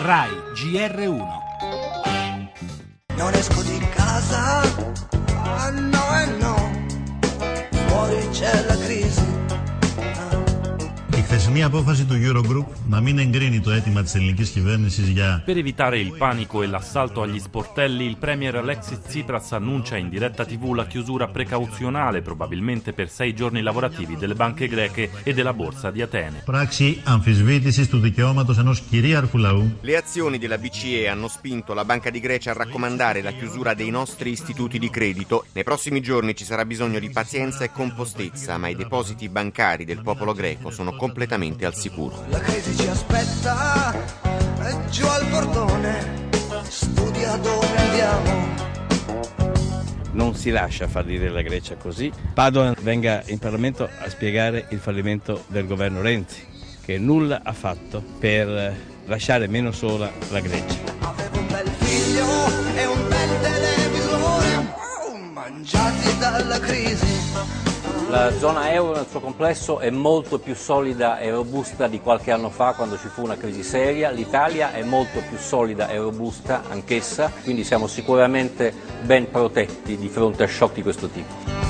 RAI GR1 Non esco di casa, ah no e no, fuori c'è la crisi Η χθεσινή απόφαση του Eurogroup να μην εγκρίνει το αίτημα της ελληνικής κυβέρνησης για Per evitare il panico e l'assalto agli sportelli, il premier Alexis Tsipras annuncia in diretta TV la chiusura precauzionale, probabilmente per sei giorni lavorativi, delle banche greche e della borsa di Atene. πράξη αμφισβήτησης του δικαιώματος ενός κυρίαρχου λαού Le azioni della BCE hanno spinto la Banca di Grecia a raccomandare la chiusura dei nostri istituti di credito. Nei prossimi giorni ci sarà bisogno di pazienza e compostezza, ma i depositi bancari del popolo greco sono completamente al sicuro. La crisi ci aspetta, è giù al portone, studia dove andiamo. non si lascia fallire la Grecia così. Padoan venga in Parlamento a spiegare il fallimento del governo Renzi, che nulla ha fatto per lasciare meno sola la Grecia. Avevo un bel figlio e un bel televisore, oh, mangiati dalla crisi. La zona euro nel suo complesso è molto più solida e robusta di qualche anno fa quando ci fu una crisi seria, l'Italia è molto più solida e robusta anch'essa, quindi siamo sicuramente ben protetti di fronte a shock di questo tipo.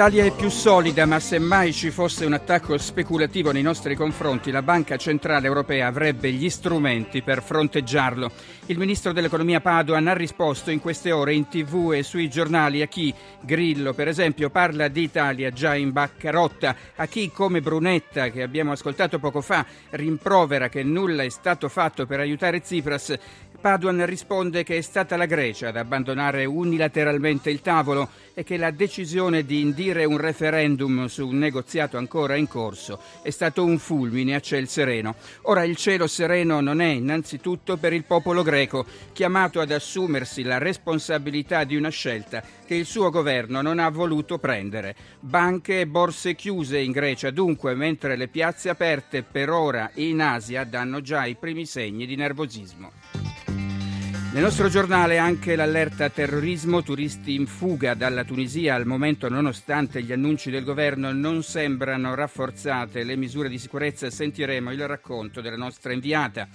L'Italia è più solida, ma se mai ci fosse un attacco speculativo nei nostri confronti, la Banca Centrale Europea avrebbe gli strumenti per fronteggiarlo. Il ministro dell'economia Padoan ha risposto in queste ore in tv e sui giornali a chi, Grillo per esempio, parla di Italia già in bancarotta, a chi come Brunetta, che abbiamo ascoltato poco fa, rimprovera che nulla è stato fatto per aiutare Tsipras. Paduan risponde che è stata la Grecia ad abbandonare unilateralmente il tavolo e che la decisione di indire un referendum su un negoziato ancora in corso è stato un fulmine a ciel sereno. Ora il cielo sereno non è innanzitutto per il popolo greco, chiamato ad assumersi la responsabilità di una scelta che il suo governo non ha voluto prendere. Banche e borse chiuse in Grecia dunque, mentre le piazze aperte per ora in Asia danno già i primi segni di nervosismo. Nel nostro giornale anche l'allerta terrorismo, turisti in fuga dalla Tunisia al momento nonostante gli annunci del governo non sembrano rafforzate le misure di sicurezza, sentiremo il racconto della nostra inviata.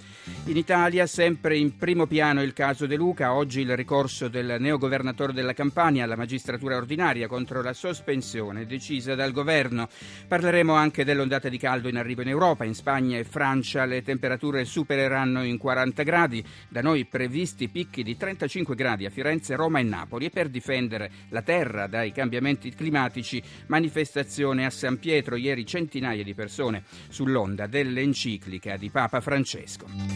In Italia sempre in primo piano il caso De Luca, oggi il ricorso del neogovernatore della Campania alla magistratura ordinaria contro la sospensione decisa dal governo. Parleremo anche dell'ondata di caldo in arrivo in Europa, in Spagna e Francia le temperature supereranno in 40 gradi, da noi previsti picchi di 35 gradi a Firenze, Roma e Napoli e per difendere la terra dai cambiamenti climatici manifestazione a San Pietro ieri centinaia di persone sull'onda dell'enciclica di Papa Francesco.